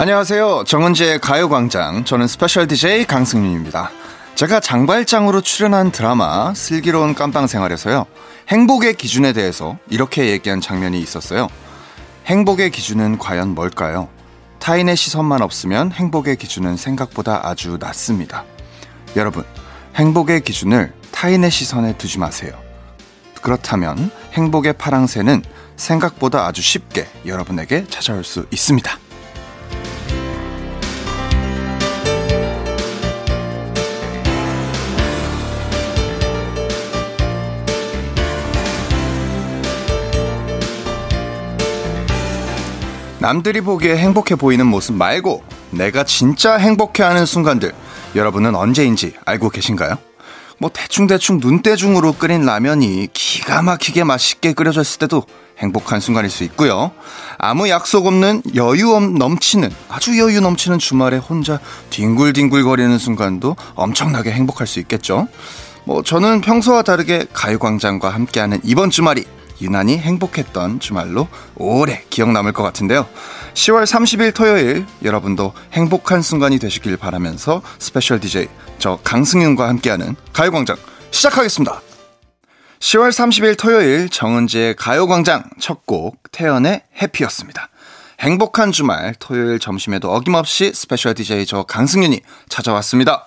안녕하세요. 정은지의 가요광장. 저는 스페셜 DJ 강승윤입니다. 제가 장발장으로 출연한 드라마 슬기로운 감빵 생활에서요. 행복의 기준에 대해서 이렇게 얘기한 장면이 있었어요. 행복의 기준은 과연 뭘까요? 타인의 시선만 없으면 행복의 기준은 생각보다 아주 낮습니다. 여러분, 행복의 기준을 타인의 시선에 두지 마세요. 그렇다면 행복의 파랑새는 생각보다 아주 쉽게 여러분에게 찾아올 수 있습니다. 남들이 보기에 행복해 보이는 모습 말고 내가 진짜 행복해하는 순간들 여러분은 언제인지 알고 계신가요? 뭐 대충대충 눈대중으로 끓인 라면이 기가 막히게 맛있게 끓여졌을 때도 행복한 순간일 수 있고요. 아무 약속 없는 여유 넘치는 아주 여유 넘치는 주말에 혼자 뒹굴뒹굴거리는 순간도 엄청나게 행복할 수 있겠죠. 뭐 저는 평소와 다르게 가요광장과 함께하는 이번 주말이 유난히 행복했던 주말로 오래 기억 남을 것 같은데요. 10월 30일 토요일 여러분도 행복한 순간이 되시길 바라면서 스페셜 DJ 저 강승윤과 함께하는 가요광장 시작하겠습니다. 10월 30일 토요일 정은지의 가요광장 첫 곡 태연의 Happy였습니다. 행복한 주말 토요일 점심에도 어김없이 스페셜 DJ 저 강승윤이 찾아왔습니다.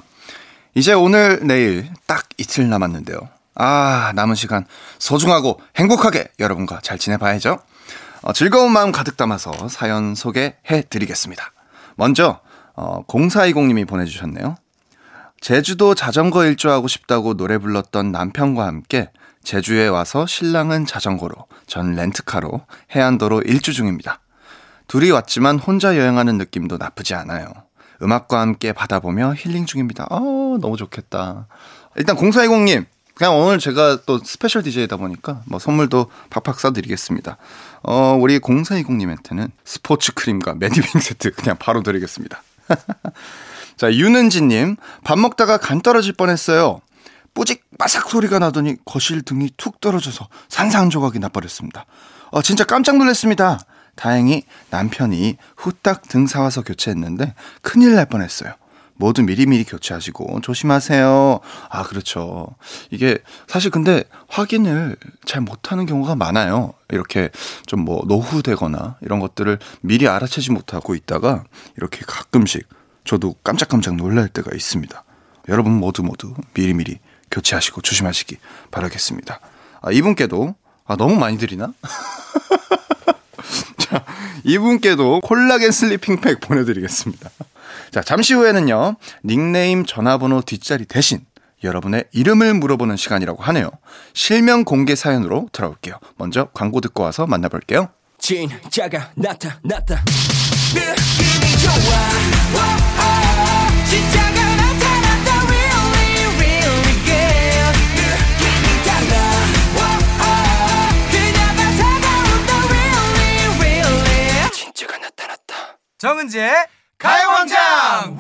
이제 오늘 내일 딱 이틀 남았는데요. 아, 남은 시간 소중하고 행복하게 여러분과 잘 지내봐야죠. 어, 즐거운 마음 가득 담아서 사연 소개해 드리겠습니다. 먼저, 어, 0420님이 보내주셨네요. 제주도 자전거 일주하고 싶다고 노래 불렀던 남편과 함께 제주에 와서 신랑은 자전거로, 전 렌트카로 해안도로 일주 중입니다. 둘이 왔지만 혼자 여행하는 느낌도 나쁘지 않아요. 음악과 함께 바다 보며 힐링 중입니다. 어, 너무 좋겠다. 일단 0420님, 그냥 오늘 제가 또 스페셜 DJ다 보니까 뭐 선물도 팍팍 쏴드리겠습니다. 어, 우리 0420님한테는 스포츠 크림과 매니빙 세트 그냥 바로 드리겠습니다. 자, 윤은지님, 밥 먹다가 간 떨어질 뻔했어요. 뿌직 바삭 소리가 나더니 거실 등이 툭 떨어져서 산산조각이 나버렸습니다. 어, 진짜 깜짝 놀랐습니다. 다행히 남편이 후딱 등 사와서 교체했는데 큰일 날 뻔했어요. 모두 미리미리 교체하시고 조심하세요. 아, 그렇죠. 이게 사실 근데 확인을 잘 못하는 경우가 많아요. 이렇게 좀 뭐 노후되거나 이런 것들을 미리 알아채지 못하고 있다가 이렇게 가끔씩 저도 깜짝깜짝 놀랄 때가 있습니다. 여러분 모두 모두 미리미리 교체하시고 조심하시기 바라겠습니다. 아, 이분께도 아, 너무 많이 드리나? 자, 이분께도 콜라겐 슬리핑 팩 보내드리겠습니다. 자, 잠시 후에는요, 닉네임 전화번호 뒷자리 대신 여러분의 이름을 물어보는 시간이라고 하네요. 실명 공개 사연으로 돌아올게요. 먼저 광고 듣고 와서 만나볼게요. 진짜가 나타났다. 느낌이 좋아. 오, 오, 진짜가 나타났다. Really, really good. 느낌이 달라. 오, 오, 그녀가 다가온다. Really, really. 진짜가 나타났다. 정은지의 가요광장!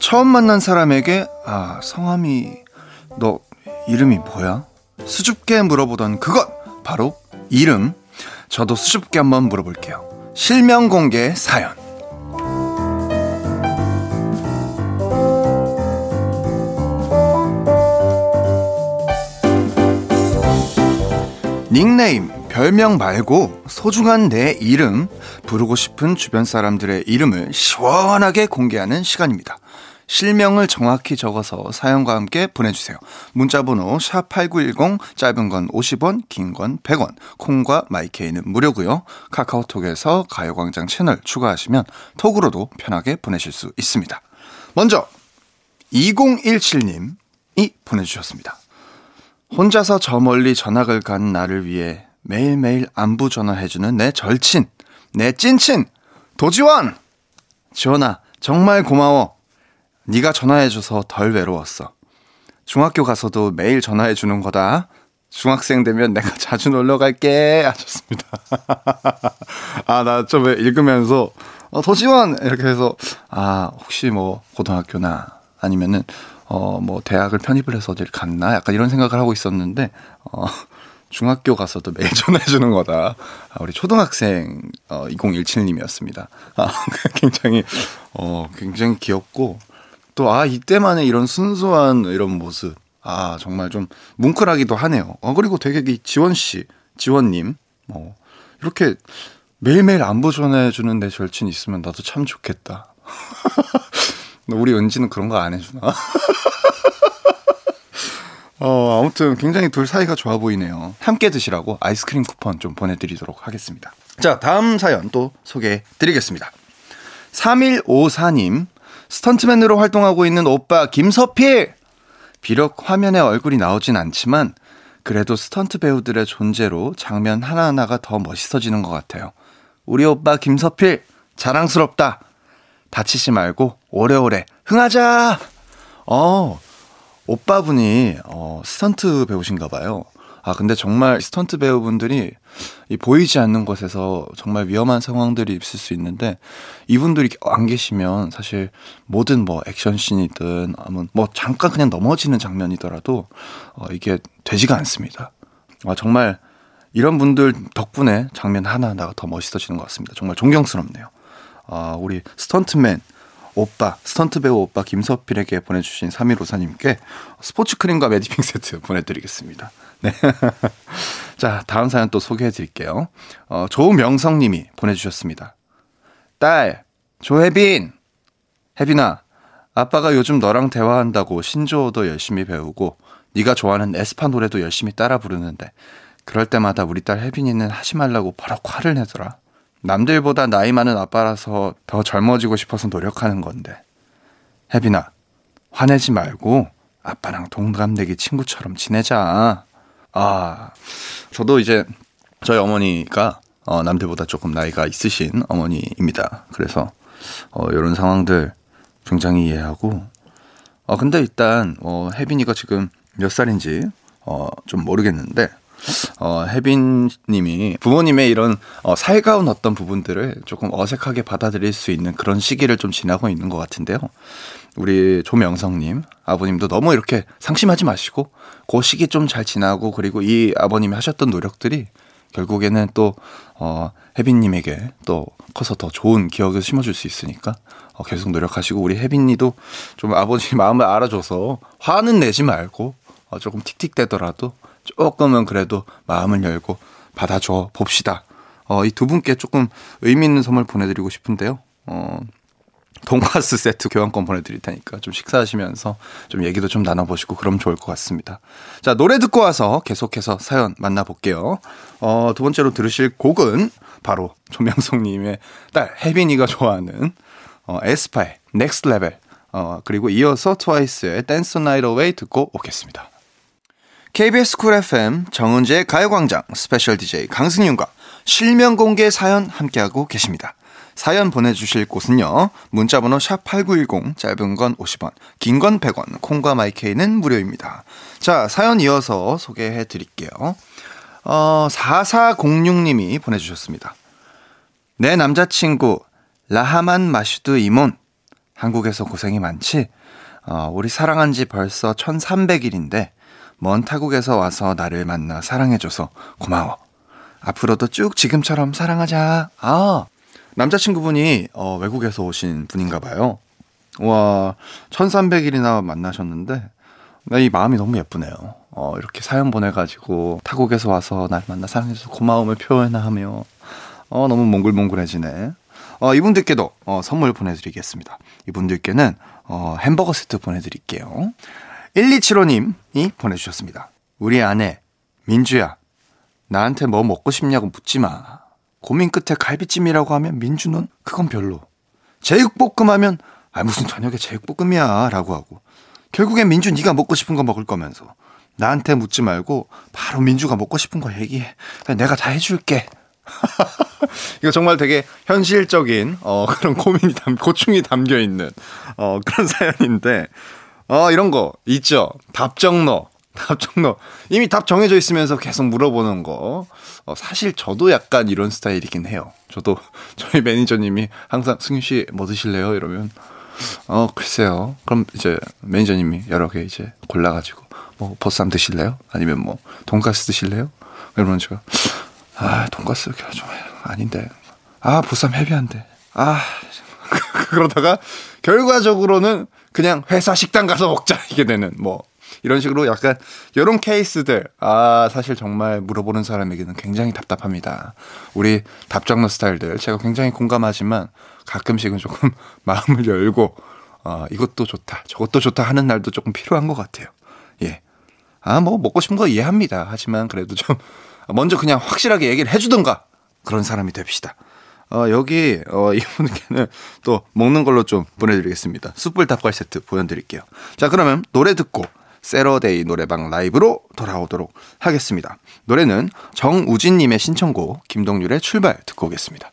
처음 만난 사람에게 아 성함이 너 이름이 뭐야? 수줍게 물어보던 그것! 바로 이름 저도 수줍게 한번 물어볼게요. 실명 공개 사연. 닉네임, 별명 말고 소중한 내 이름, 부르고 싶은 주변 사람들의 이름을 시원하게 공개하는 시간입니다. 실명을 정확히 적어서 사연과 함께 보내주세요. 문자번호 샵8910 짧은 건 50원 긴 건 100원 콩과 마이케이는 무료고요. 카카오톡에서 가요광장 채널 추가하시면 톡으로도 편하게 보내실 수 있습니다. 먼저 2017님이 보내주셨습니다. 혼자서 저 멀리 전학을 간 나를 위해 매일매일 안부 전화해주는 내 절친, 내 찐친, 도지원! 지원아, 정말 고마워. 네가 전화해줘서 덜 외로웠어. 중학교 가서도 매일 전화해주는 거다. 중학생 되면 내가 자주 놀러 갈게 하셨습니다. 아, 나 좀 읽으면서 어, 도지원 이렇게 해서 아, 혹시 뭐 고등학교나 아니면은 어, 뭐 대학을 편입을 해서 어딜 갔나 약간 이런 생각을 하고 있었는데 어, 중학교 가서도 매일 전해주는 거다. 아, 우리 초등학생 어, 2017님이었습니다. 아, 굉장히 어, 굉장히 귀엽고 또 아 이때만의 이런 순수한 이런 모습 아 정말 좀 뭉클하기도 하네요. 어, 그리고 되게 이 지원 씨, 지원님 뭐 이렇게 매일매일 안부 전해주는 내 절친 있으면 나도 참 좋겠다. 우리 은지는 그런 거 안 해주나? 어, 아무튼 굉장히 둘 사이가 좋아 보이네요. 함께 드시라고 아이스크림 쿠폰 좀 보내드리도록 하겠습니다. 자, 다음 사연 또 소개해 드리겠습니다. 3154님, 스턴트맨으로 활동하고 있는 오빠 김서필! 비록 화면에 얼굴이 나오진 않지만, 그래도 스턴트 배우들의 존재로 장면 하나하나가 더 멋있어지는 것 같아요. 우리 오빠 김서필, 자랑스럽다! 다치지 말고 오래오래 흥하자! 어, 오빠분이 어, 스턴트 배우신가 봐요. 아, 근데 정말 스턴트 배우분들이 이 보이지 않는 곳에서 정말 위험한 상황들이 있을 수 있는데 이분들이 안 계시면 사실 모든 뭐 액션씬이든 아니면 뭐 잠깐 그냥 넘어지는 장면이더라도 어, 이게 되지가 않습니다. 아, 정말 이런 분들 덕분에 장면 하나하나가 더 멋있어지는 것 같습니다. 정말 존경스럽네요. 아, 우리 스턴트맨 오빠, 스턴트 배우 오빠 김서필에게 보내주신 3154님께 스포츠 크림과 매디핑 세트 보내드리겠습니다. 네. 자, 다음 사연 또 소개해 드릴게요. 어, 조명성 님이 보내주셨습니다. 딸, 조혜빈! 혜빈아, 아빠가 요즘 너랑 대화한다고 신조어도 열심히 배우고 네가 좋아하는 에스파 노래도 열심히 따라 부르는데 그럴 때마다 우리 딸 혜빈이는 하지 말라고 바로 화를 내더라. 남들보다 나이 많은 아빠라서 더 젊어지고 싶어서 노력하는 건데. 혜빈아, 화내지 말고 아빠랑 동갑내기 친구처럼 지내자. 아, 저도 이제 저희 어머니가 어, 남들보다 조금 나이가 있으신 어머니입니다. 그래서 어, 이런 상황들 굉장히 이해하고 어, 근데 일단 어, 혜빈이가 지금 몇 살인지 어, 좀 모르겠는데 어, 혜빈 님이 부모님의 이런 어, 살가운 어떤 부분들을 조금 어색하게 받아들일 수 있는 그런 시기를 좀 지나고 있는 것 같은데요. 우리 조명성 님, 아버님도 너무 이렇게 상심하지 마시고 그 시기 좀 잘 지나고 그리고 이 아버님이 하셨던 노력들이 결국에는 또 어, 혜빈 님에게 또 커서 더 좋은 기억을 심어줄 수 있으니까 어, 계속 노력하시고 우리 혜빈 니도 좀 아버지 마음을 알아줘서 화는 내지 말고 어, 조금 틱틱대더라도 조금은 그래도 마음을 열고 받아줘 봅시다. 어, 이 두 분께 조금 의미 있는 선물 보내드리고 싶은데요. 어, 돈가스 세트 교환권 보내드릴 테니까 좀 식사하시면서 좀 얘기도 좀 나눠보시고 그럼 좋을 것 같습니다. 자, 노래 듣고 와서 계속해서 사연 만나볼게요. 어, 두 번째로 들으실 곡은 바로 조명성님의 딸 혜빈이가 좋아하는 어, 에스파의 Next Level 어, 그리고 이어서 트와이스의 Dance The Night Away 듣고 오겠습니다. KBS Cool FM 정은지의 가요광장 스페셜 DJ 강승윤과 실명 공개 사연 함께하고 계십니다. 사연 보내주실 곳은요. 문자번호 샵8910 짧은 건 50원 긴 건 100원 콩과 마이케이는 무료입니다. 자 사연 이어서 소개해 드릴게요. 어, 4406님이 보내주셨습니다. 내 남자친구 라하만 마슈드 이몬 한국에서 고생이 많지? 어, 우리 사랑한 지 벌써 1300일인데 먼 타국에서 와서 나를 만나 사랑해줘서 고마워. 앞으로도 쭉 지금처럼 사랑하자. 아, 남자친구분이 어, 외국에서 오신 분인가 봐요. 와, 1300일이나 만나셨는데, 이 마음이 너무 예쁘네요. 어, 이렇게 사연 보내가지고 타국에서 와서 날 만나 사랑해줘서 고마움을 표현하며, 어, 너무 몽글몽글해지네. 어, 이분들께도 어, 선물 보내드리겠습니다. 이분들께는 어, 햄버거 세트 보내드릴게요. 1275님이 보내주셨습니다. 우리 아내, 민주야. 나한테 뭐 먹고 싶냐고 묻지 마. 고민 끝에 갈비찜이라고 하면 민주는 그건 별로. 제육볶음 하면 아 무슨 저녁에 제육볶음이야 라고 하고 결국엔 민주 네가 먹고 싶은 거 먹을 거면서 나한테 묻지 말고 바로 민주가 먹고 싶은 거 얘기해. 내가 다 해줄게. 이거 정말 되게 현실적인 어, 그런 고민이 담, 고충이 담겨 있는 어, 그런 사연인데 어, 이런 거 있죠. 답정너. 답정너 이미 답 정해져 있으면서 계속 물어보는 거 어, 사실 저도 약간 이런 스타일이긴 해요. 저도 저희 매니저님이 항상 승윤 씨 뭐 드실래요? 이러면 어 글쎄요. 그럼 이제 매니저님이 여러 개 이제 골라 가지고 뭐 보쌈 드실래요? 아니면 뭐 돈가스 드실래요? 그러면 제가 아 돈가스 좀 아닌데 아 보쌈 헤비한데 아 그러다가 결과적으로는 그냥 회사 식당 가서 먹자 이게 되는 뭐 이런 식으로 약간 이런 케이스들 아 사실 정말 물어보는 사람에게는 굉장히 답답합니다. 우리 답장너 스타일들 제가 굉장히 공감하지만 가끔씩은 조금 마음을 열고 아 이것도 좋다 저것도 좋다 하는 날도 조금 필요한 것 같아요. 예. 아 뭐 먹고 싶은 거 이해합니다. 하지만 그래도 좀 먼저 그냥 확실하게 얘기를 해주든가 그런 사람이 됩시다. 어, 여기, 어, 이분께는 또 먹는 걸로 좀 보내드리겠습니다. 숯불 닭발 세트 보내드릴게요. 자, 그러면 노래 듣고 세러데이 노래방 라이브로 돌아오도록 하겠습니다. 노래는 정우진님의 신청곡 김동률의 출발 듣고 오겠습니다.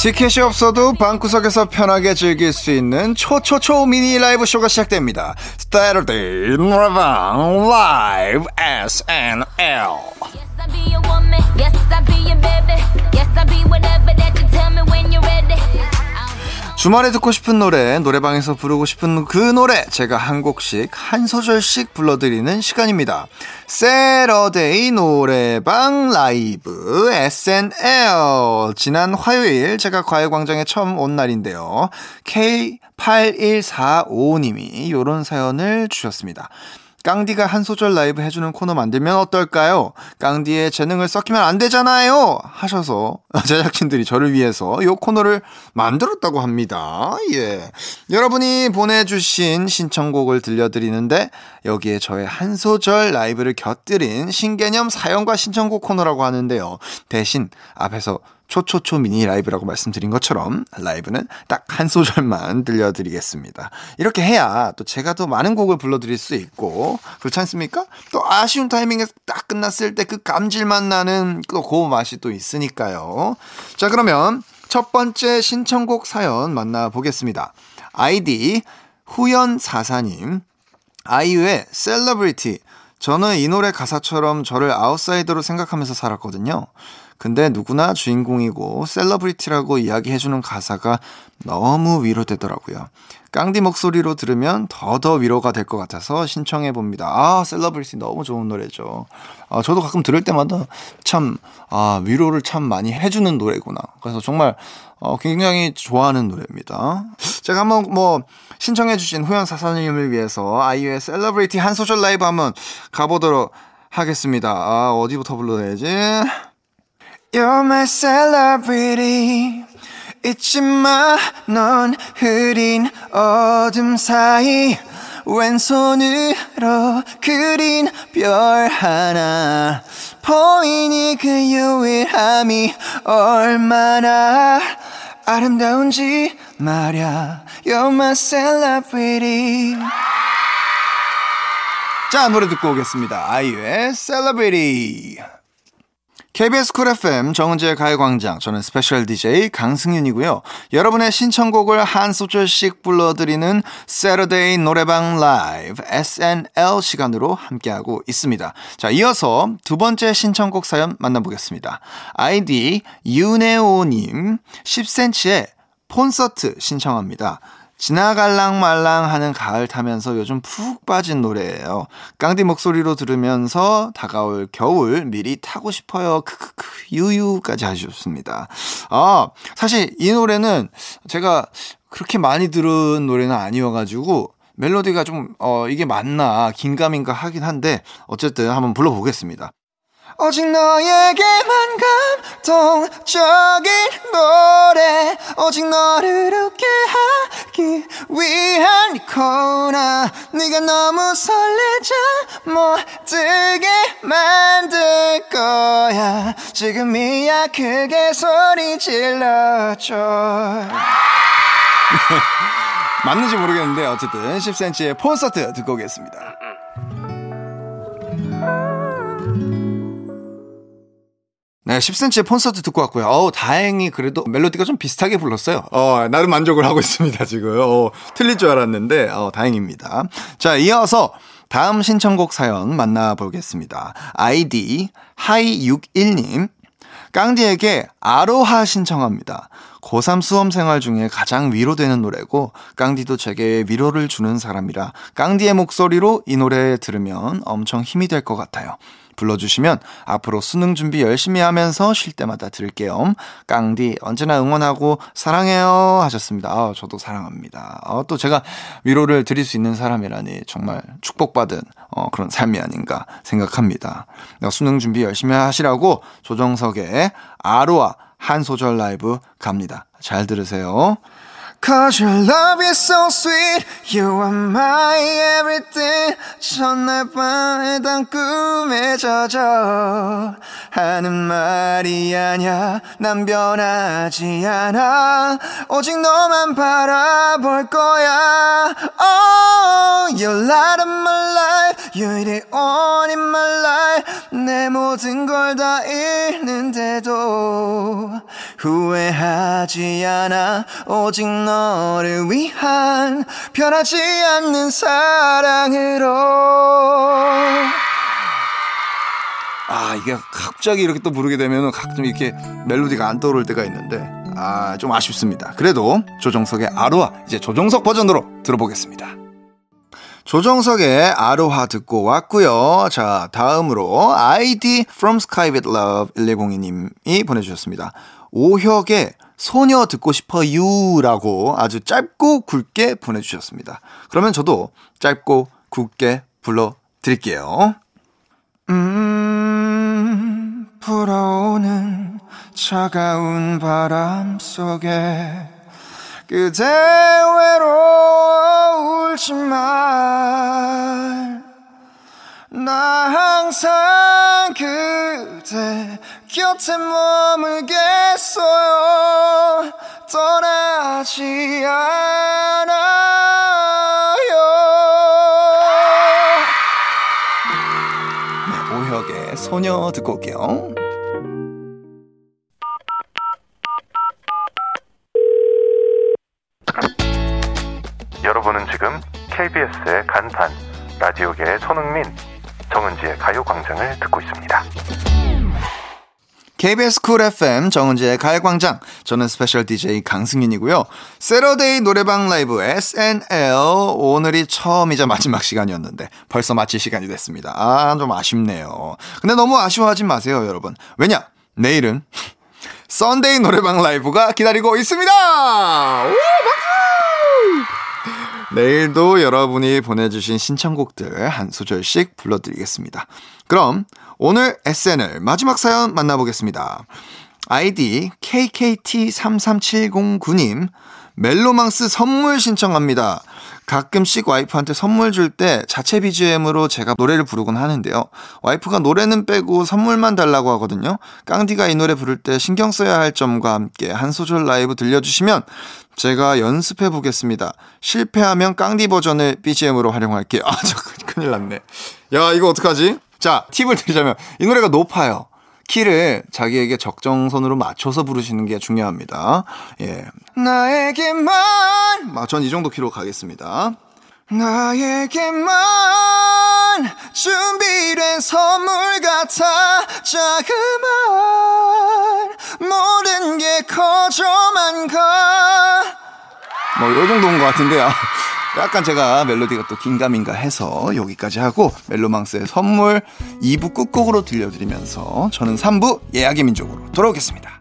티켓이 없어도 방구석에서 편하게 즐길 수 있는 초초초 미니 라이브 쇼가 시작됩니다. Saturday 노래방 라이브 SNL. 주말에 듣고 싶은 노래, 노래방에서 부르고 싶은 그 노래, 제가 한 곡씩, 한 소절씩 불러드리는 시간입니다. Saturday 노래방 라이브 SNL. 지난 화요일 제가 가요광장에 처음 온 날인데요. K8145님이 이런 사연을 주셨습니다. 깡디가 한 소절 라이브 해주는 코너 만들면 어떨까요? 깡디의 재능을 썩히면 안 되잖아요! 하셔서 제작진들이 저를 위해서 이 코너를 만들었다고 합니다. 예. 여러분이 보내주신 신청곡을 들려드리는데 여기에 저의 한 소절 라이브를 곁들인 신개념 사연과 신청곡 코너라고 하는데요. 대신 앞에서 초초초 미니 라이브라고 말씀드린 것처럼 라이브는 딱 한 소절만 들려드리겠습니다. 이렇게 해야 또 제가 더 많은 곡을 불러드릴 수 있고 그렇지 않습니까? 또 아쉬운 타이밍에 딱 끝났을 때 그 감질맛 나는 또 그 맛이 또 있으니까요. 자 그러면 첫 번째 신청곡 사연 만나보겠습니다. 아이디 후연사사님 아이유의 셀러브리티 저는 이 노래 가사처럼 저를 아웃사이더로 생각하면서 살았거든요. 근데 누구나 주인공이고 Celebrity라고 이야기해주는 가사가 너무 위로되더라고요. 깡디 목소리로 들으면 더더 위로가 될 것 같아서 신청해 봅니다. 아, 셀러브리티 너무 좋은 노래죠. 아, 저도 가끔 들을 때마다 참, 아, 위로를 참 많이 해주는 노래구나. 그래서 정말, 어, 굉장히 좋아하는 노래입니다. 제가 한번 뭐, 신청해주신 후연 사사님을 위해서 아이유의 셀러브리티 한 소절 라이브 한번 가보도록 하겠습니다. 아, 어디부터 불러야지? You're my celebrity. 잊지 마, 넌 흐린 어둠 사이. 왼손으로 그린 별 하나. 보이니 그 유일함이 얼마나 아름다운지 말야. You're my celebrity. 자, 노래 듣고 오겠습니다. 아이유의 Celebrity. KBS 쿨 FM 정은지의 가요광장 저는 스페셜 DJ 강승윤이고요. 여러분의 신청곡을 한 소절씩 불러드리는 Saturday 노래방 라이브 SNL 시간으로 함께하고 있습니다. 자 이어서 두 번째 신청곡 사연 만나보겠습니다. 아이디 유네오님 10cm의 콘서트 신청합니다. 지나갈랑 말랑 하는 가을 타면서 요즘 푹 빠진 노래예요. 깡디 목소리로 들으면서 다가올 겨울 미리 타고 싶어요. 크크크 유유까지 하셨습니다. 아, 사실 이 노래는 제가 그렇게 많이 들은 노래는 아니어가지고 멜로디가 좀, 어, 이게 맞나, 긴가민가 하긴 한데, 어쨌든 한번 불러보겠습니다. 오직 너에게만 감동적인 노래. 오직 너를 웃게 하기 위한 코너. 네가 너무 설레자 못 들게 만들 거야. 지금이야 크게 소리 질러줘. 맞는지 모르겠는데 어쨌든 10cm의 콘서트 듣고 오겠습니다. 네, 10cm의 콘서트 듣고 왔고요. 어우, 다행히 그래도 멜로디가 좀 비슷하게 불렀어요. 어, 나름 만족을 하고 있습니다, 지금. 어, 틀릴 줄 알았는데, 어, 다행입니다. 자, 이어서 다음 신청곡 사연 만나보겠습니다. 아이디 하이61님. 깡디에게 아로하 신청합니다. 고3 수험 생활 중에 가장 위로되는 노래고, 깡디도 제게 위로를 주는 사람이라, 깡디의 목소리로 이 노래 들으면 엄청 힘이 될 것 같아요. 불러주시면 앞으로 수능 준비 열심히 하면서 쉴 때마다 들을게요. 깡디 언제나 응원하고 사랑해요 하셨습니다. 아, 저도 사랑합니다. 아, 또 제가 위로를 드릴 수 있는 사람이라니 정말 축복받은 어, 그런 삶이 아닌가 생각합니다. 수능 준비 열심히 하시라고 조정석의 아로아 한 소절 라이브 갑니다. 잘 들으세요. Cause your love is so sweet You are my everything 첫날 밤에 단 꿈에 젖어 하는 말이 아냐 난 변하지 않아 오직 너만 바라볼 거야 Oh you're light of my life You're the only my life 내 모든 걸 다 잃는데도 후회하지 않아 오직 너를 위한 변하지 않는 사랑으로 아 이게 갑자기 이렇게 또 부르게 되면 가끔 이렇게 멜로디가 안 떠오를 때가 있는데 아 좀 아쉽습니다 그래도 조정석의 아로하 이제 조정석 버전으로 들어보겠습니다 조정석의 아로하 듣고 왔고요. 자, 다음으로 아이디 from sky with love 1102님이 보내주셨습니다. 오혁의 소녀 듣고 싶어 유라고 아주 짧고 굵게 보내주셨습니다. 그러면 저도 짧고 굵게 불러드릴게요. 음, 불어오는 차가운 바람 속에 그대 외로워 울지만 나 항상 그대 곁에 머물겠어요. 떠나지 않아요. 네, 오혁의 소녀 듣고 올게요. 여러분은 지금 KBS의 간판 라디오계의 손흥민 정은지의 가요광장을 듣고 있습니다. KBS 쿨 FM 정은지의 가요광장 저는 스페셜 DJ 강승윤이고요. Saturday 노래방 라이브 SNL 오늘이 처음이자 마지막 시간이었는데 벌써 마칠 시간이 됐습니다. 아 좀 아쉽네요. 근데 너무 아쉬워하지 마세요 여러분. 왜냐 내일은 Sunday 노래방 라이브가 기다리고 있습니다. 오! 내일도 여러분이 보내주신 신청곡들 한 소절씩 불러드리겠습니다. 그럼 오늘 SNL 마지막 사연 만나보겠습니다. 아이디 KKT33709님 멜로망스 선물 신청합니다. 가끔씩 와이프한테 선물 줄 때 자체 BGM으로 제가 노래를 부르곤 하는데요. 와이프가 노래는 빼고 선물만 달라고 하거든요. 깡디가 이 노래 부를 때 신경 써야 할 점과 함께 한 소절 라이브 들려주시면 제가 연습해 보겠습니다. 실패하면 깡디 버전을 BGM으로 활용할게요. 아, 저 큰일 났네. 야, 이거 어떡하지? 자, 팁을 드리자면 이 노래가 높아요. 키를 자기에게 적정선으로 맞춰서 부르시는 게 중요합니다. 예. 나에게만, 전이 정도 키로 가겠습니다. 나에게만 준비된 선물 같아 자그만 모든 게 커져만 가. 뭐, 요 정도인 것 같은데요. 약간 제가 멜로디가 또 긴가민가 해서 여기까지 하고 멜로망스의 선물 2부 끝곡으로 들려드리면서 저는 3부 예약의 민족으로 돌아오겠습니다.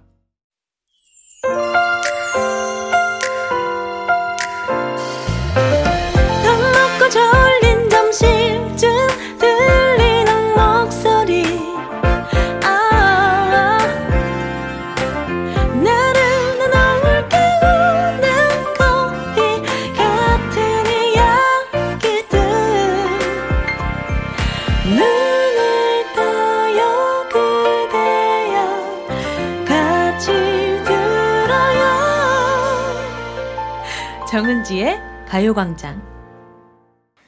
정은지의 가요광장.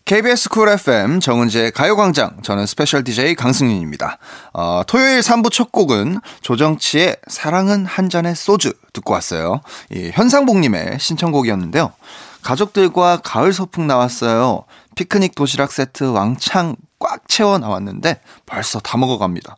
KBS 쿨 FM 정은지의 가요광장. 저는 스페셜 DJ 강승윤입니다. 어, 토요일 3부 첫 곡은 조정치의 사랑은 한 잔의 소주 듣고 왔어요. 이 현상복님의 신청곡이었는데요. 가족들과 가을 소풍 나왔어요. 피크닉 도시락 세트 왕창 꽉 채워 나왔는데 벌써 다 먹어갑니다.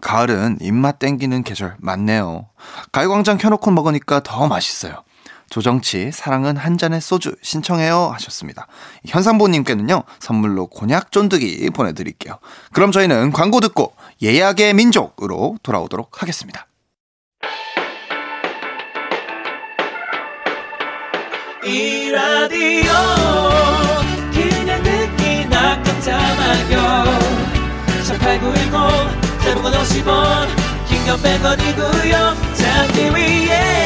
가을은 입맛 땡기는 계절 맞네요. 가요광장 켜놓고 먹으니까 더 맛있어요. 조정치 사랑은 한 잔의 소주 신청해요 하셨습니다. 현상보님께는요 선물로 곤약 쫀득이 보내드릴게요. 그럼 저희는 광고 듣고 예약의 민족으로 돌아오도록 하겠습니다. 이 라디오 그냥 듣기나 깜짝마요 18910 대목원 50원 긴건 100원이고요 잠기 위에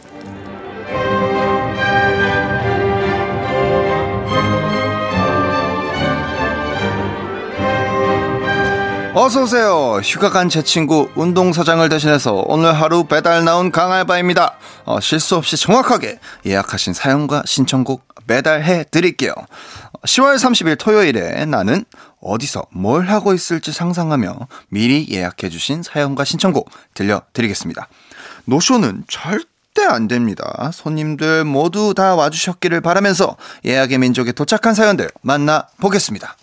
어서 오세요. 휴가 간 제 친구 운동사장을 대신해서 오늘 하루 배달 나온 강알바입니다. 어, 실수 없이 정확하게 예약하신 사연과 신청곡 배달해 드릴게요. 10월 30일 토요일에 나는 어디서 뭘 하고 있을지 상상하며 미리 예약해 주신 사연과 신청곡 들려드리겠습니다. 노쇼는 절대 안 됩니다. 손님들 모두 다 와주셨기를 바라면서 예약의 민족에 도착한 사연들 만나 보겠습니다.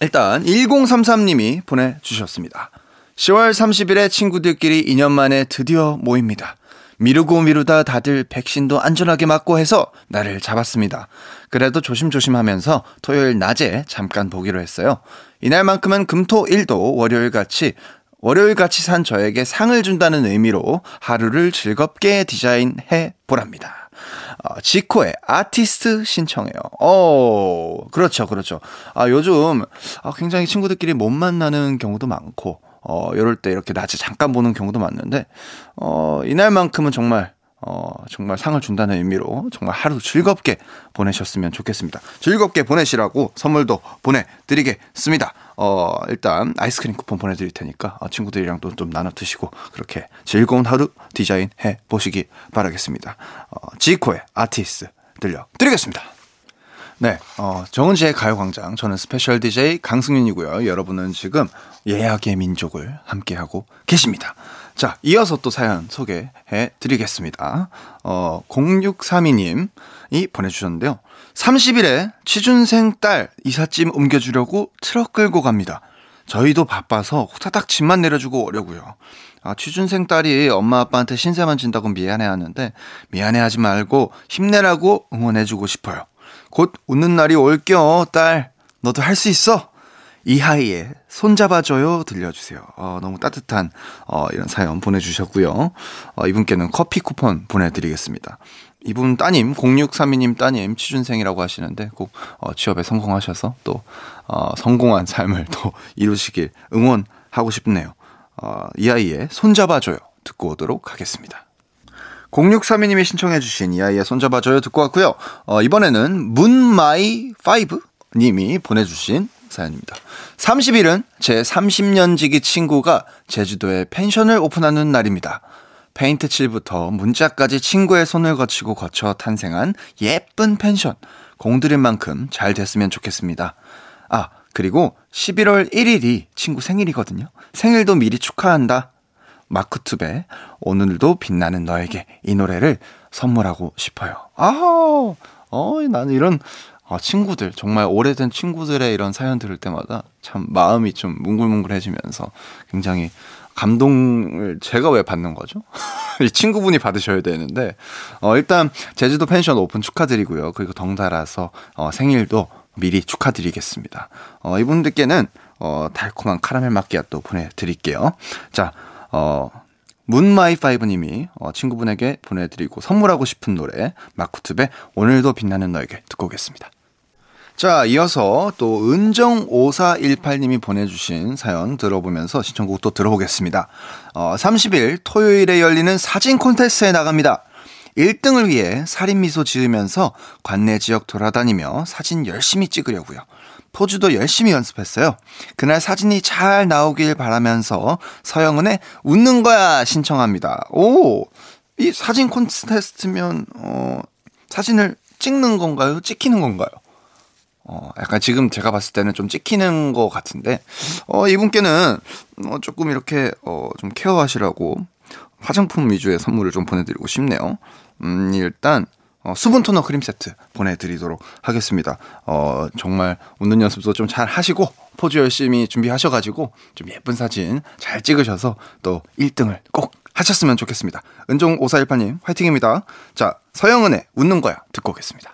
일단 1033님이 보내주셨습니다. 10월 30일에 친구들끼리 2년 만에 드디어 모입니다. 미루고 미루다 다들 백신도 안전하게 맞고 해서 나를 잡았습니다. 그래도 조심조심 하면서 토요일 낮에 잠깐 보기로 했어요. 이날만큼은 금토 일도 월요일 같이 월요일 같이 산 저에게 상을 준다는 의미로 하루를 즐겁게 디자인해 보랍니다. 어, 지코의 아티스트 신청해요. 어, 그렇죠, 그렇죠. 아, 요즘 아, 굉장히 친구들끼리 못 만나는 경우도 많고, 어, 이럴 때 이렇게 낮에 잠깐 보는 경우도 많는데, 어, 이날만큼은 정말, 어, 정말 상을 준다는 의미로 정말 하루 즐겁게 보내셨으면 좋겠습니다. 즐겁게 보내시라고 선물도 보내드리겠습니다. 어, 일단 아이스크림 쿠폰 보내드릴 테니까 어, 친구들이랑 또좀 나눠 드시고 그렇게 즐거운 하루 디자인 해 보시기 바라겠습니다. 어, 지코의 아티스트 들려드리겠습니다. 네, 어, 정은지의 가요광장. 저는 스페셜 DJ 강승윤이고요. 여러분은 지금 예약의 민족을 함께하고 계십니다. 자, 이어서 또 사연 소개해 드리겠습니다. 어, 0632님이 보내주셨는데요. 30일에 취준생 딸 이삿짐 옮겨주려고 트럭 끌고 갑니다. 저희도 바빠서 호타닥 짐만 내려주고 오려고요. 아, 취준생 딸이 엄마 아빠한테 신세만 진다고 미안해 하는데 미안해 하지 말고 힘내라고 응원해주고 싶어요. 곧 웃는 날이 올겨, 딸. 너도 할 수 있어. 이하이의 손잡아줘요 들려주세요. 어, 너무 따뜻한 어, 이런 사연 보내주셨고요. 어, 이분께는 커피 쿠폰 보내드리겠습니다. 이분 따님 0632님 따님 취준생이라고 하시는데 꼭 어, 취업에 성공하셔서 또 어, 성공한 삶을 또 이루시길 응원하고 싶네요. 어, 이하이의 손잡아줘요 듣고 오도록 하겠습니다. 0632님이 신청해주신 이 아이의 손잡아줘요 듣고 왔고요. 어, 이번에는 문마이5 님이 보내주신 사연입니다. 30일은 제 30년지기 친구가 제주도에 펜션을 오픈하는 날입니다. 페인트 칠부터 문짝까지 친구의 손을 거치고 거쳐 탄생한 예쁜 펜션. 공들인 만큼 잘 됐으면 좋겠습니다. 아, 그리고 11월 1일이 친구 생일이거든요. 생일도 미리 축하한다. 마크투베 오늘도 빛나는 너에게 이 노래를 선물하고 싶어요. 아우, 어, 나는 이런 아, 친구들 정말 오래된 친구들의 이런 사연 들을 때마다 참 마음이 좀 뭉글뭉글해지면서 굉장히 감동을 제가 왜 받는 거죠? 이 친구분이 받으셔야 되는데 어, 일단 제주도 펜션 오픈 축하드리고요. 그리고 덩달아서 어, 생일도 미리 축하드리겠습니다. 어, 이분들께는 어, 달콤한 카라멜 마끼아또 보내드릴게요. 자, 어, 문마이5님이 어, 친구분에게 보내드리고 선물하고 싶은 노래 마쿠트의 오늘도 빛나는 너에게 듣고 오겠습니다. 자, 이어서 또 은정5418님이 보내주신 사연 들어보면서 신청곡 또 들어보겠습니다. 어, 30일 토요일에 열리는 사진 콘테스트에 나갑니다. 1등을 위해 살인 미소 지으면서 관내 지역 돌아다니며 사진 열심히 찍으려고요. 포즈도 열심히 연습했어요. 그날 사진이 잘 나오길 바라면서 서영은의 웃는 거야 신청합니다. 오! 이 사진 콘테스트면, 어, 사진을 찍는 건가요? 찍히는 건가요? 어, 약간 지금 제가 봤을 때는 좀 찍히는 것 같은데, 어, 이분께는, 어, 조금 이렇게, 어, 좀 케어하시라고 화장품 위주의 선물을 좀 보내드리고 싶네요. 음, 일단, 어, 수분 토너 크림 세트 보내드리도록 하겠습니다. 어, 정말 웃는 연습도 좀 잘 하시고, 포즈 열심히 준비하셔가지고, 좀 예쁜 사진 잘 찍으셔서 또 1등을 꼭 하셨으면 좋겠습니다. 은종 5418님, 화이팅입니다. 자, 서영은의 웃는 거야 듣고 오겠습니다.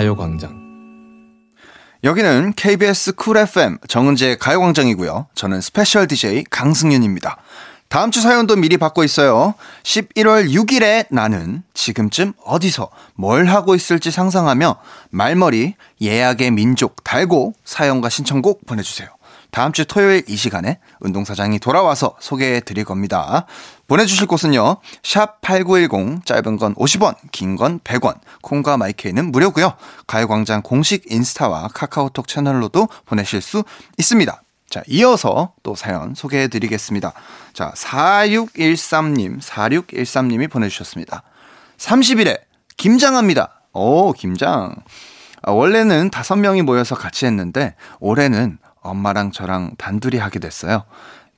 가요광장. 여기는 KBS 쿨 FM 정은지의 가요광장이고요. 저는 스페셜 DJ 강승윤입니다. 다음 주 사연도 미리 받고 있어요. 11월 6일에 나는 지금쯤 어디서 뭘 하고 있을지 상상하며 말머리 예약의 민족 달고 사연과 신청곡 보내주세요. 다음 주 토요일 이 시간에 운동사장이 돌아와서 소개해 드릴 겁니다. 보내주실 곳은요. 샵 8910 짧은 건 50원 긴 건 100원 콩과 마이케이는 무료고요. 가요광장 공식 인스타와 카카오톡 채널로도 보내실 수 있습니다. 자, 이어서 또 사연 소개해 드리겠습니다. 자, 4613님, 4613님이 보내주셨습니다. 30일에 김장합니다. 오, 김장. 아, 원래는 다섯 명이 모여서 같이 했는데 올해는 엄마랑 저랑 단둘이 하게 됐어요.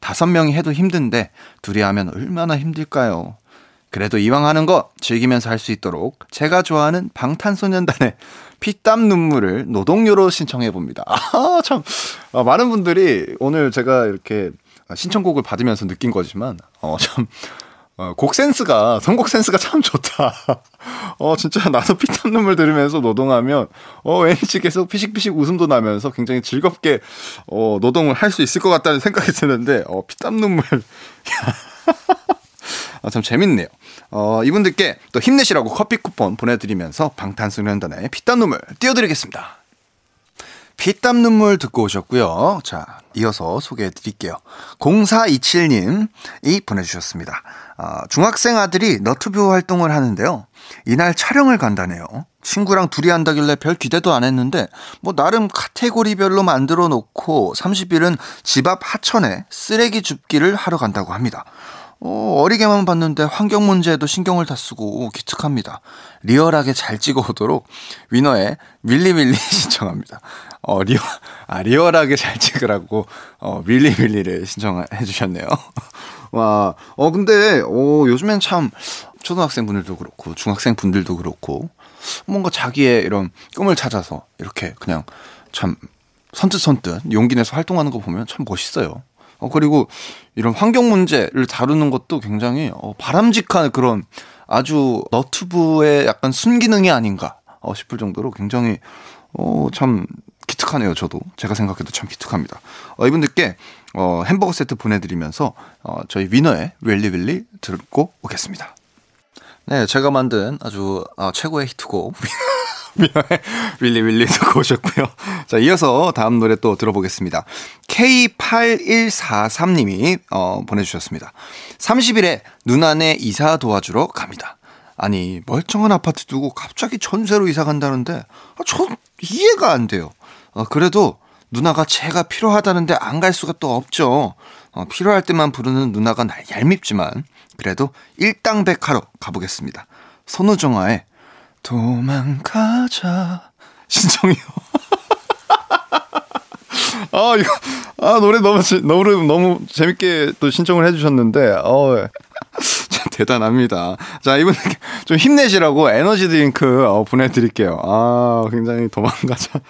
다섯 명이 해도 힘든데 둘이 하면 얼마나 힘들까요? 그래도 이왕 하는 거 즐기면서 할 수 있도록 제가 좋아하는 방탄소년단의 피땀 눈물을 노동요로 신청해 봅니다. 아, 참. 아, 많은 분들이 오늘 제가 이렇게 신청곡을 받으면서 느낀 거지만, 어, 참, 어, 곡 센스가, 선곡 센스가 참 좋다. 어, 진짜 나도 피땀 눈물 들으면서 노동하면, 어, 왠지 계속 피식피식 웃음도 나면서 굉장히 즐겁게, 어, 노동을 할 수 있을 것 같다는 생각이 드는데, 어, 피땀 눈물. 아, 참 재밌네요. 어, 이분들께 또 힘내시라고 커피 쿠폰 보내드리면서 방탄소년단의 피땀 눈물 띄워드리겠습니다. 피땀 눈물 듣고 오셨고요. 자, 이어서 소개해 드릴게요. 0427님이 보내주셨습니다. 아, 중학생 아들이 너튜브 활동을 하는데요. 이날 촬영을 간다네요. 친구랑 둘이 한다길래 별 기대도 안 했는데, 뭐, 나름 카테고리별로 만들어 놓고 30일은 집 앞 하천에 쓰레기 줍기를 하러 간다고 합니다. 어, 어리게만 봤는데 환경 문제에도 신경을 다 쓰고 기특합니다. 리얼하게 잘 찍어오도록 위너의 Really Really 신청합니다. 어, 리얼, 아, 리얼하게 잘 찍으라고, 어, Really Really를 신청해 주셨네요. 와, 어, 근데, 어, 요즘엔 참, 초등학생 분들도 그렇고, 중학생 분들도 그렇고, 뭔가 자기의 이런 꿈을 찾아서 이렇게 그냥 참 선뜻선뜻 용기 내서 활동하는 거 보면 참 멋있어요. 어, 그리고 이런 환경 문제를 다루는 것도 굉장히 어, 바람직한 그런 아주 너튜브의 약간 순기능이 아닌가 어, 싶을 정도로 굉장히 어, 참 기특하네요. 저도 제가 생각해도 참 기특합니다. 어, 이분들께 어, 햄버거 세트 보내드리면서 어, 저희 위너의 웰리윌리 듣고 오겠습니다. 네, 제가 만든 아주 어, 최고의 히트곡 윌리 윌리 듣고 오셨고요. 자, 이어서 다음 노래 또 들어보겠습니다. K8143님이 어, 보내주셨습니다. 30일에 누나네 이사 도와주러 갑니다. 아니 멀쩡한 아파트 두고 갑자기 전세로 이사 간다는데 아, 전 이해가 안 돼요. 어, 그래도 누나가 제가 필요하다는데 안 갈 수가 또 없죠. 어, 필요할 때만 부르는 누나가 날 얄밉지만 그래도 일당백하러 가보겠습니다. 선우정아의 도망가자 신청이요. 아, 이거, 아, 노래 너무, 재- 너무, 너무 재밌게 또 신청을 해주셨는데, 어, 참 대단합니다. 자, 이분 좀 힘내시라고 에너지 드링크 어, 보내드릴게요. 아, 굉장히 도망가자.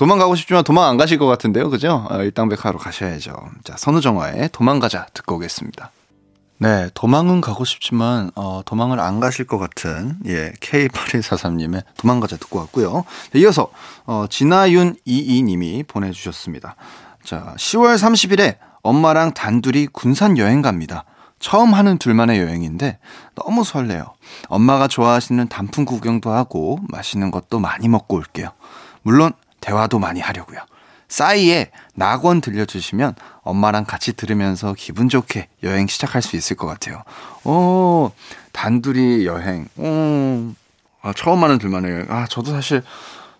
도망가고 싶지만 도망 안 가실 것 같은데요. 그죠? 어, 일당백화로 가셔야죠. 자, 선우정화의 도망가자 듣고 오겠습니다. 네, 도망은 가고 싶지만 어, 도망을 안 가실 것 같은 예 K8143님의 도망가자 듣고 왔고요. 네, 이어서 어, 진아윤 22님이 보내주셨습니다. 자, 10월 30일에 엄마랑 단둘이 군산 여행 갑니다. 처음 하는 둘만의 여행인데 너무 설레요. 엄마가 좋아하시는 단풍 구경도 하고 맛있는 것도 많이 먹고 올게요. 물론 대화도 많이 하려고요. 싸이에 낙원 들려주시면 엄마랑 같이 들으면서 기분 좋게 여행 시작할 수 있을 것 같아요. 오, 단둘이 여행. 오, 아, 처음 하는 둘만의. 아, 저도 사실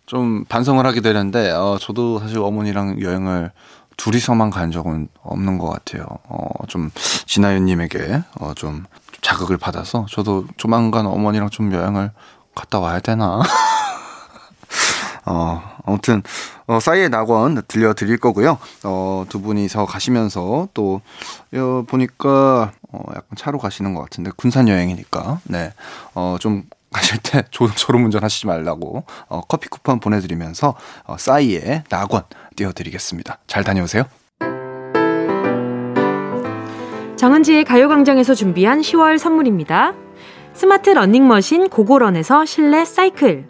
좀 반성을 하게 되는데, 어, 저도 사실 어머니랑 여행을 둘이서만 간 적은 없는 것 같아요. 어, 좀, 진아윤님에게, 어, 좀 자극을 받아서 저도 조만간 어머니랑 좀 여행을 갔다 와야 되나? 어, 아무튼, 어, 싸이의 낙원 들려드릴 거고요. 어, 두 분이서 가시면서 또, 어, 보니까, 어, 약간 차로 가시는 것 같은데, 군산 여행이니까, 네. 어, 좀, 가실 때 조, 졸음운전 하시지 말라고, 어, 커피 쿠폰 보내드리면서, 어, 싸이의 낙원 띄워드리겠습니다. 잘 다녀오세요. 정은지의 가요광장에서 준비한 10월 선물입니다. 스마트 러닝머신 고고런에서 실내 사이클.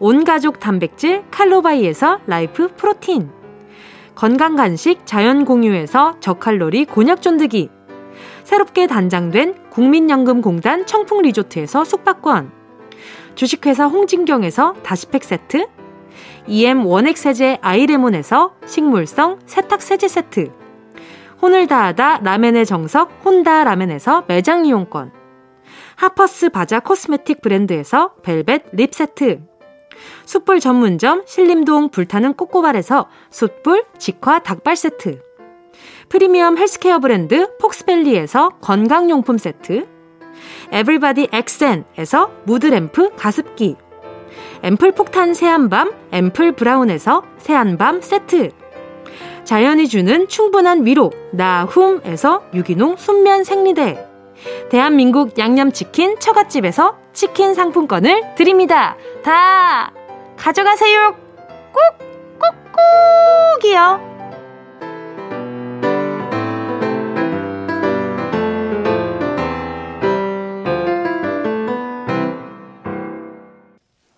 온가족 단백질 칼로바이에서 라이프 프로틴. 건강 간식 자연 공유에서 저칼로리 곤약 쫀득이. 새롭게 단장된 국민연금공단 청풍리조트에서 숙박권. 주식회사 홍진경에서 다시팩 세트. EM 원액 세제 아이레몬에서 식물성 세탁 세제 세트. 혼을 다하다 라멘의 정석 혼다 라멘에서 매장 이용권. 하퍼스 바자 cosmetic 브랜드에서 벨벳 lip 세트 숯불 전문점 신림동 불타는 꼬꼬발에서 숯불 직화 닭발 세트. 프리미엄 헬스케어 브랜드 폭스밸리에서 건강용품 세트. 에블바디 엑센에서 무드램프 가습기. 앰플 폭탄 새한밤 앰플 브라운에서 새한밤 세트. 자연이 주는 충분한 위로 나훔에서 유기농 순면 생리대. 대한민국 양념치킨 처갓집에서 치킨 상품권을 드립니다. 다 가져가세요. 꾹 꾹꾹이요.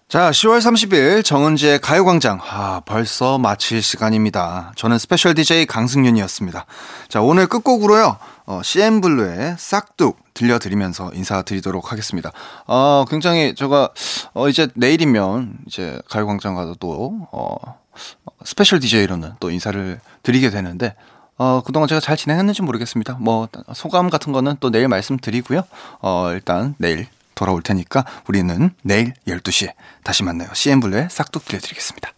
자, 10월 30일 정은지의 가요광장. 아, 벌써 마칠 시간입니다. 저는 special DJ 강승윤이었습니다. 자, 오늘 끝곡으로요, 어, CN블루의 싹둑 들려드리면서 인사드리도록 하겠습니다. 어, 굉장히 제가, 어, 이제 내일이면 이제 가요광장 가서 또, 어, special DJ로는 또 인사를 드리게 되는데, 어, 그동안 제가 잘 진행했는지 모르겠습니다. 뭐, 소감 같은 거는 또 내일 말씀드리고요. 어, 일단 내일 돌아올 테니까 우리는 내일 12시에 다시 만나요. CN블루의 싹둑 들려드리겠습니다.